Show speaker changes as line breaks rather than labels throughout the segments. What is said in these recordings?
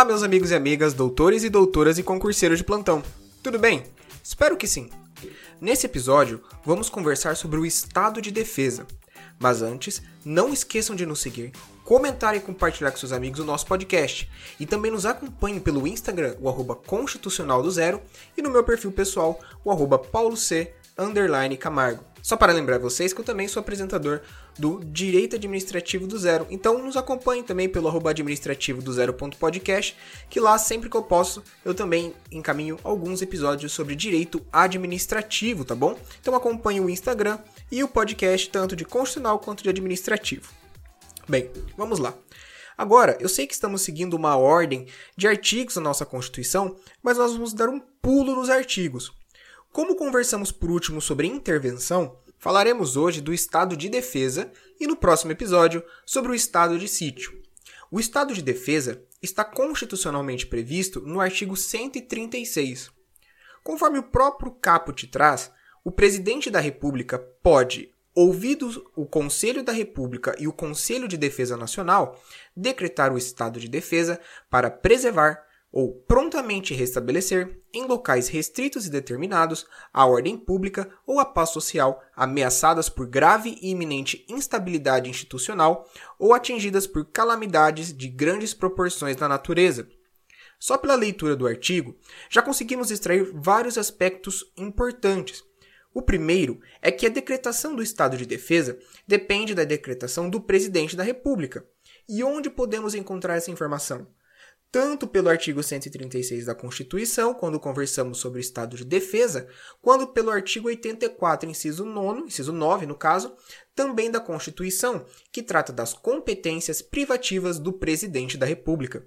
Olá, meus amigos e amigas, doutores e doutoras e concurseiros de plantão. Tudo bem? Espero que sim. Nesse episódio, vamos conversar sobre o estado de defesa. Mas antes, não esqueçam de nos seguir, comentar e compartilhar com seus amigos o nosso podcast. E também nos acompanhem pelo Instagram, o arroba constitucional do zero, e no meu perfil pessoal, o arroba paulo C, Camargo. Só para lembrar vocês que eu também sou apresentador do Direito Administrativo do Zero. Então nos acompanhem também pelo arroba administrativo do zero.podcast, que lá sempre que eu posso eu também encaminho alguns episódios sobre direito administrativo, tá bom? Então acompanhe o Instagram e o podcast tanto de constitucional quanto de administrativo. Bem, vamos lá. Agora, eu sei que estamos seguindo uma ordem de artigos da nossa Constituição, mas nós vamos dar um pulo nos artigos. Como conversamos por último sobre intervenção, falaremos hoje do estado de defesa e no próximo episódio sobre o estado de sítio. O estado de defesa está constitucionalmente previsto no artigo 136. Conforme o próprio caput traz, o presidente da República pode, ouvido o Conselho da República e o Conselho de Defesa Nacional, decretar o estado de defesa para preservar, ou prontamente restabelecer, em locais restritos e determinados, a ordem pública ou a paz social ameaçadas por grave e iminente instabilidade institucional ou atingidas por calamidades de grandes proporções na natureza. Só pela leitura do artigo, já conseguimos extrair vários aspectos importantes. O primeiro é que a decretação do estado de defesa depende da decretação do presidente da República. E onde podemos encontrar essa informação? Tanto pelo artigo 136 da Constituição, quando conversamos sobre o estado de defesa, quanto pelo artigo 84, inciso 9, inciso 9, no caso, também da Constituição, que trata das competências privativas do presidente da República.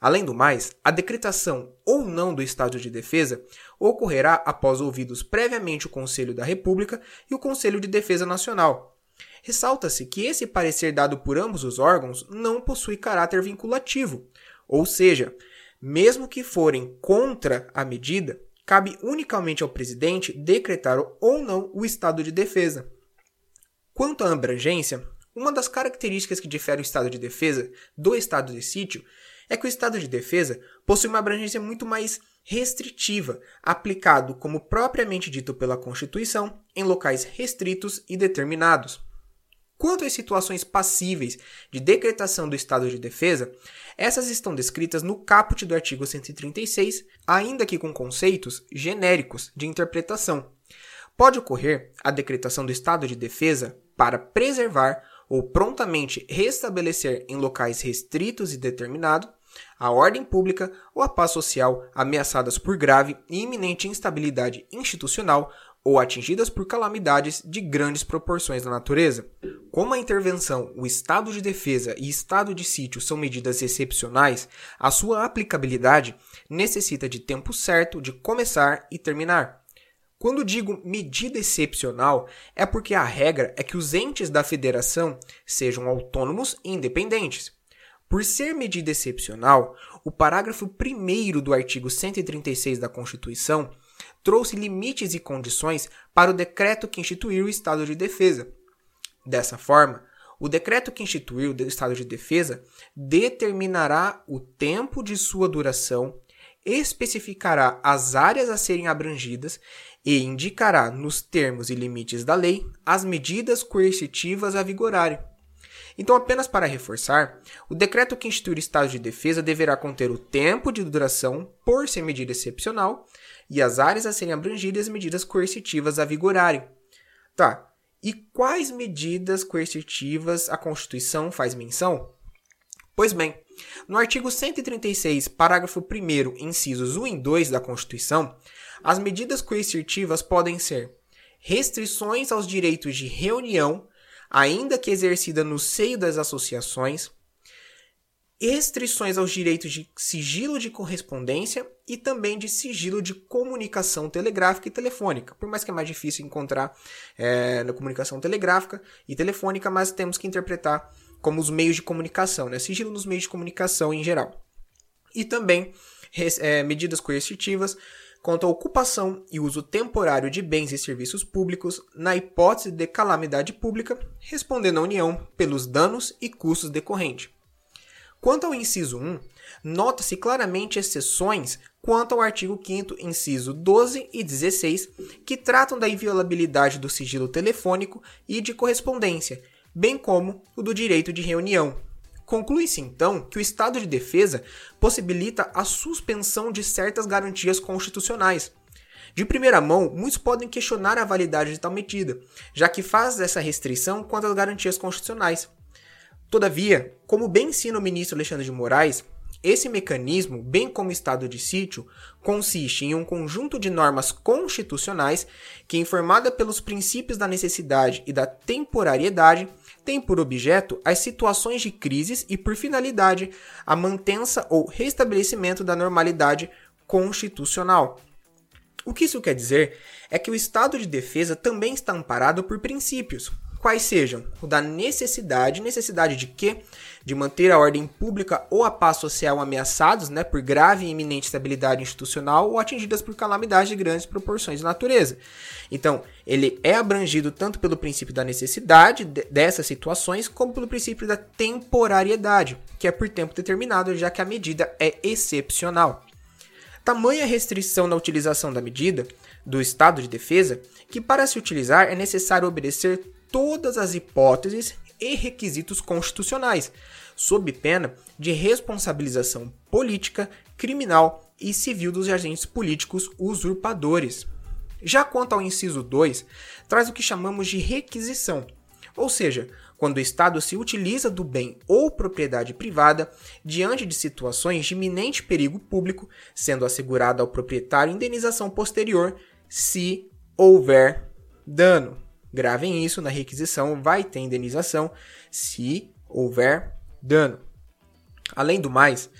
Além do mais, a decretação ou não do estado de defesa ocorrerá após ouvidos previamente o Conselho da República e o Conselho de Defesa Nacional. Ressalta-se que esse parecer dado por ambos os órgãos não possui caráter vinculativo, ou seja, mesmo que forem contra a medida, cabe unicamente ao presidente decretar ou não o estado de defesa. Quanto à abrangência, uma das características que difere o estado de defesa do estado de sítio é que o estado de defesa possui uma abrangência muito mais restritiva, aplicado como propriamente dito pela Constituição em locais restritos e determinados. Quanto às situações passíveis de decretação do estado de defesa, essas estão descritas no caput do artigo 136, ainda que com conceitos genéricos de interpretação. Pode ocorrer a decretação do estado de defesa para preservar ou prontamente restabelecer em locais restritos e determinados a ordem pública ou a paz social ameaçadas por grave e iminente instabilidade institucional ou atingidas por calamidades de grandes proporções na natureza. Como a intervenção, o estado de defesa e estado de sítio são medidas excepcionais, a sua aplicabilidade necessita de tempo certo de começar e terminar. Quando digo medida excepcional, é porque a regra é que os entes da federação sejam autônomos e independentes. Por ser medida excepcional, o parágrafo 1 do artigo 136 da Constituição trouxe limites e condições para o decreto que instituiu o estado de defesa. Dessa forma, o decreto que instituiu o estado de defesa determinará o tempo de sua duração, especificará as áreas a serem abrangidas e indicará, nos termos e limites da lei, as medidas coercitivas a vigorarem. Então, apenas para reforçar, o decreto que institui o estado de defesa deverá conter o tempo de duração por ser medida excepcional e as áreas a serem abrangidas e as medidas coercitivas a vigorarem. Tá. E quais medidas coercitivas a Constituição faz menção? Pois bem, no artigo 136, parágrafo 1, incisos 1 e 2 da Constituição, as medidas coercitivas podem ser restrições aos direitos de reunião, ainda que exercida no seio das associações, restrições aos direitos de sigilo de correspondência e também de sigilo de comunicação telegráfica e telefônica. Por mais que é mais difícil encontrar é, na comunicação telegráfica e telefônica, mas temos que interpretar como os meios de comunicação, né? sigilo nos meios de comunicação em geral. E também é, medidas coercitivas quanto à ocupação e uso temporário de bens e serviços públicos na hipótese de calamidade pública, respondendo à União pelos danos e custos decorrentes. Quanto ao inciso 1, nota-se claramente exceções quanto ao artigo 5 inciso 12 e 16, que tratam da inviolabilidade do sigilo telefônico e de correspondência, bem como o do direito de reunião. Conclui-se então que o estado de defesa possibilita a suspensão de certas garantias constitucionais. De primeira mão, muitos podem questionar a validade de tal medida, já que faz essa restrição quanto às garantias constitucionais. Todavia, como bem ensina o ministro Alexandre de Moraes, esse mecanismo, bem como o estado de sítio, consiste em um conjunto de normas constitucionais que, informada pelos princípios da necessidade e da temporariedade, tem por objeto as situações de crises e, por finalidade, a mantença ou restabelecimento da normalidade constitucional. O que isso quer dizer é que o estado de defesa também está amparado por princípios, quais sejam o da necessidade, necessidade de quê? De manter a ordem pública ou a paz social ameaçados né, por grave e iminente estabilidade institucional ou atingidas por calamidades de grandes proporções de natureza. Então, ele é abrangido tanto pelo princípio da necessidade dessas situações, como pelo princípio da temporariedade, que é por tempo determinado, já que a medida é excepcional. Tamanha restrição na utilização da medida, do estado de defesa, que para se utilizar é necessário obedecer todas as hipóteses e requisitos constitucionais, sob pena de responsabilização política, criminal e civil dos agentes políticos usurpadores. Já quanto ao inciso 2, traz o que chamamos de requisição, ou seja, quando o Estado se utiliza do bem ou propriedade privada diante de situações de iminente perigo público, sendo assegurada ao proprietário indenização posterior se houver dano. Gravem isso na requisição, vai ter indenização se houver dano. Além do mais,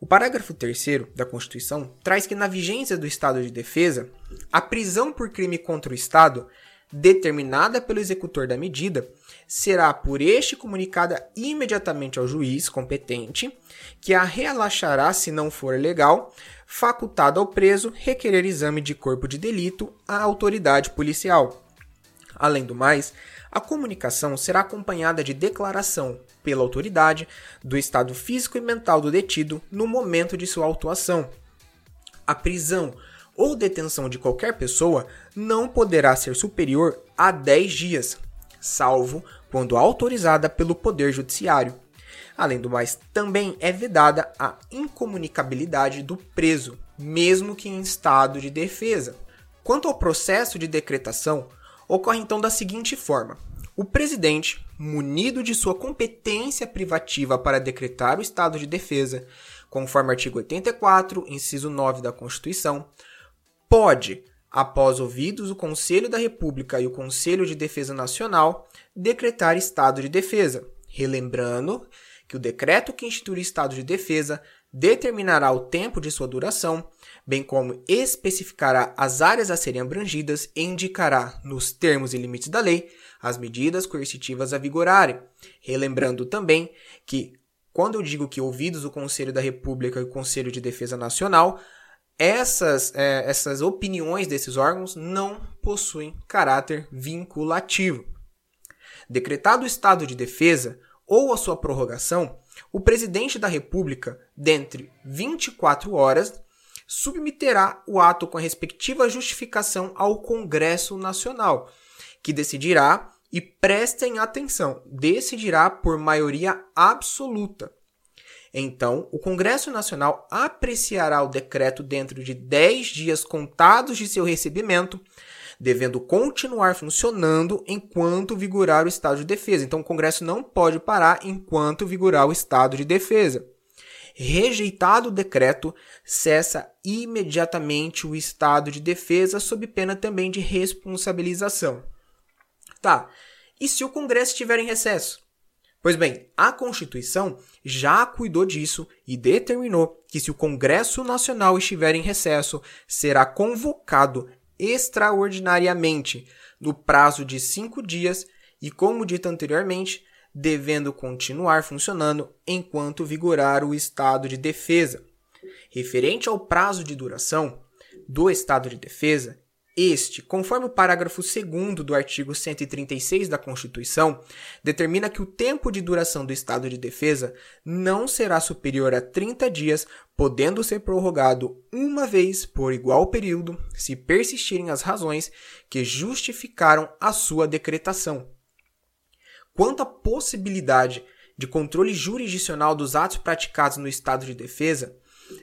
o parágrafo 3 da Constituição traz que, na vigência do estado de defesa, a prisão por crime contra o Estado, determinada pelo executor da medida, será por este comunicada imediatamente ao juiz competente, que a relaxará se não for legal, facultado ao preso requerer exame de corpo de delito à autoridade policial. Além do mais, a comunicação será acompanhada de declaração pela autoridade do estado físico e mental do detido no momento de sua autuação. A prisão ou detenção de qualquer pessoa não poderá ser superior a 10 dias, salvo quando autorizada pelo Poder Judiciário. Além do mais, também é vedada a incomunicabilidade do preso, mesmo que em estado de defesa. Quanto ao processo de decretação, ocorre então da seguinte forma: o presidente, munido de sua competência privativa para decretar o estado de defesa, conforme artigo 84, inciso 9 da Constituição, pode, após ouvidos o Conselho da República e o Conselho de Defesa Nacional, decretar estado de defesa, relembrando que o decreto que institui o estado de defesa determinará o tempo de sua duração, bem como especificará as áreas a serem abrangidas e indicará, nos termos e limites da lei, as medidas coercitivas a vigorarem. Relembrando também que, quando eu digo que ouvidos o Conselho da República e o Conselho de Defesa Nacional, essas, é, essas opiniões desses órgãos não possuem caráter vinculativo. Decretado o estado de defesa ou a sua prorrogação, o presidente da República, dentre 24 horas, submeterá o ato com a respectiva justificação ao Congresso Nacional, que decidirá e prestem atenção, decidirá por maioria absoluta. Então, o Congresso Nacional apreciará o decreto dentro de 10 dias contados de seu recebimento, devendo continuar funcionando enquanto vigorar o estado de defesa. Então, o Congresso não pode parar enquanto vigorar o estado de defesa. Rejeitado o decreto, cessa imediatamente o estado de defesa, sob pena também de responsabilização. Tá, e se o Congresso estiver em recesso? Pois bem, a Constituição já cuidou disso e determinou que, se o Congresso Nacional estiver em recesso, será convocado extraordinariamente no prazo de cinco dias e, como dito anteriormente, devendo continuar funcionando enquanto vigorar o estado de defesa. Referente ao prazo de duração do estado de defesa, Este, conforme o parágrafo 2 do artigo 136 da Constituição, determina que o tempo de duração do estado de defesa não será superior a 30 dias, podendo ser prorrogado uma vez por igual período, se persistirem as razões que justificaram a sua decretação. Quanto à possibilidade de controle jurisdicional dos atos praticados no estado de defesa,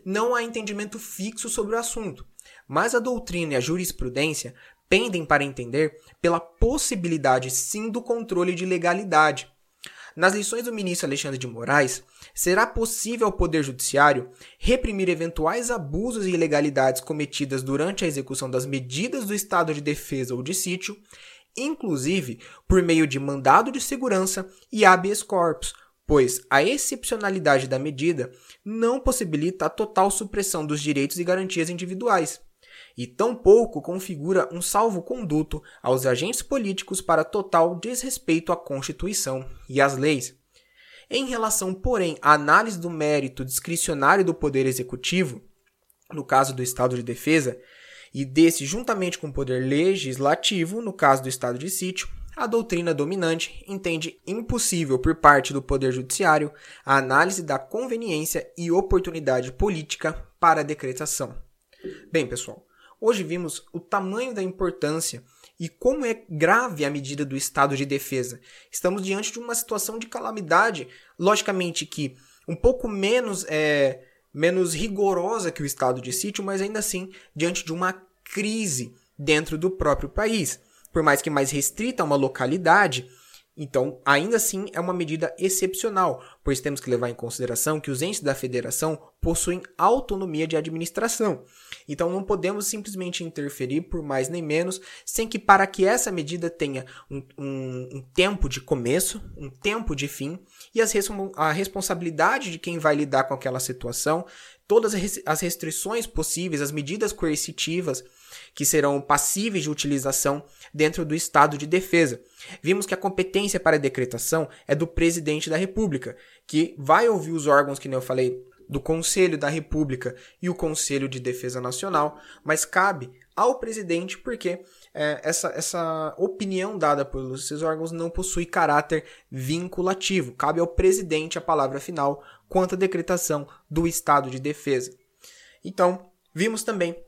não há entendimento fixo sobre o assunto mas a doutrina e a jurisprudência pendem para entender pela possibilidade sim do controle de legalidade. Nas lições do ministro Alexandre de Moraes, será possível ao Poder Judiciário reprimir eventuais abusos e ilegalidades cometidas durante a execução das medidas do estado de defesa ou de sítio, inclusive por meio de mandado de segurança e habeas corpus, pois a excepcionalidade da medida não possibilita a total supressão dos direitos e garantias individuais e tampouco configura um salvo-conduto aos agentes políticos para total desrespeito à Constituição e às leis. Em relação, porém, à análise do mérito discricionário do Poder Executivo, no caso do Estado de Defesa, e desse juntamente com o Poder Legislativo, no caso do Estado de Sítio, a doutrina dominante entende impossível por parte do Poder Judiciário a análise da conveniência e oportunidade política para a decretação. Bem, pessoal, Hoje vimos o tamanho da importância e como é grave a medida do estado de defesa. Estamos diante de uma situação de calamidade, logicamente que um pouco menos é, menos rigorosa que o estado de sítio, mas ainda assim diante de uma crise dentro do próprio país. Por mais que mais restrita a uma localidade, então, ainda assim, é uma medida excepcional, pois temos que levar em consideração que os entes da federação possuem autonomia de administração. Então, não podemos simplesmente interferir por mais nem menos, sem que, para que essa medida tenha um, um, um tempo de começo, um tempo de fim, e as, a responsabilidade de quem vai lidar com aquela situação, todas as restrições possíveis, as medidas coercitivas que serão passíveis de utilização dentro do estado de defesa. Vimos que a competência para a decretação é do presidente da República, que vai ouvir os órgãos que nem eu falei do Conselho da República e o Conselho de Defesa Nacional, mas cabe ao presidente porque é, essa, essa opinião dada pelos esses órgãos não possui caráter vinculativo. Cabe ao presidente a palavra final quanto à decretação do estado de defesa. Então, vimos também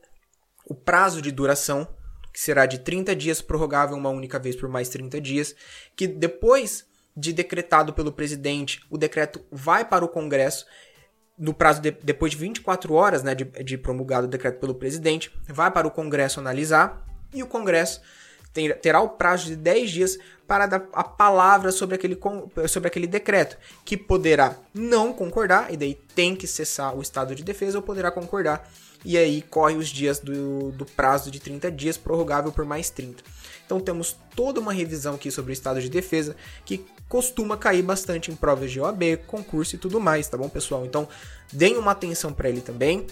o prazo de duração, que será de 30 dias, prorrogável uma única vez por mais 30 dias, que depois de decretado pelo presidente, o decreto vai para o Congresso no prazo de, depois de 24 horas né, de, de promulgado o decreto pelo presidente, vai para o Congresso analisar e o Congresso ter, terá o prazo de 10 dias para dar a palavra sobre aquele, sobre aquele decreto, que poderá não concordar, e daí tem que cessar o estado de defesa, ou poderá concordar e aí corre os dias do, do prazo de 30 dias, prorrogável por mais 30. Então temos toda uma revisão aqui sobre o estado de defesa que costuma cair bastante em provas de OAB, concurso e tudo mais, tá bom, pessoal? Então deem uma atenção para ele também.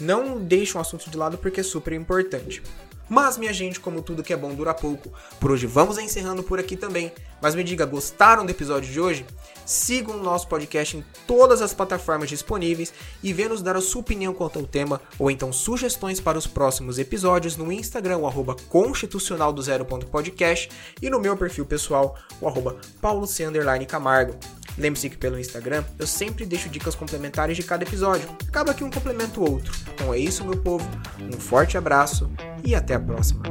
Não deixem o assunto de lado porque é super importante. Mas, minha gente, como tudo que é bom dura pouco, por hoje vamos encerrando por aqui também. Mas me diga, gostaram do episódio de hoje? Sigam o nosso podcast em todas as plataformas disponíveis e venham nos dar a sua opinião quanto ao tema ou então sugestões para os próximos episódios no Instagram, o arroba constitucional do zero.podcast e no meu perfil pessoal, o arroba paulo Camargo. Lembre-se que pelo Instagram eu sempre deixo dicas complementares de cada episódio. Acaba que um complementa o outro. Então é isso, meu povo. Um forte abraço e até a próxima.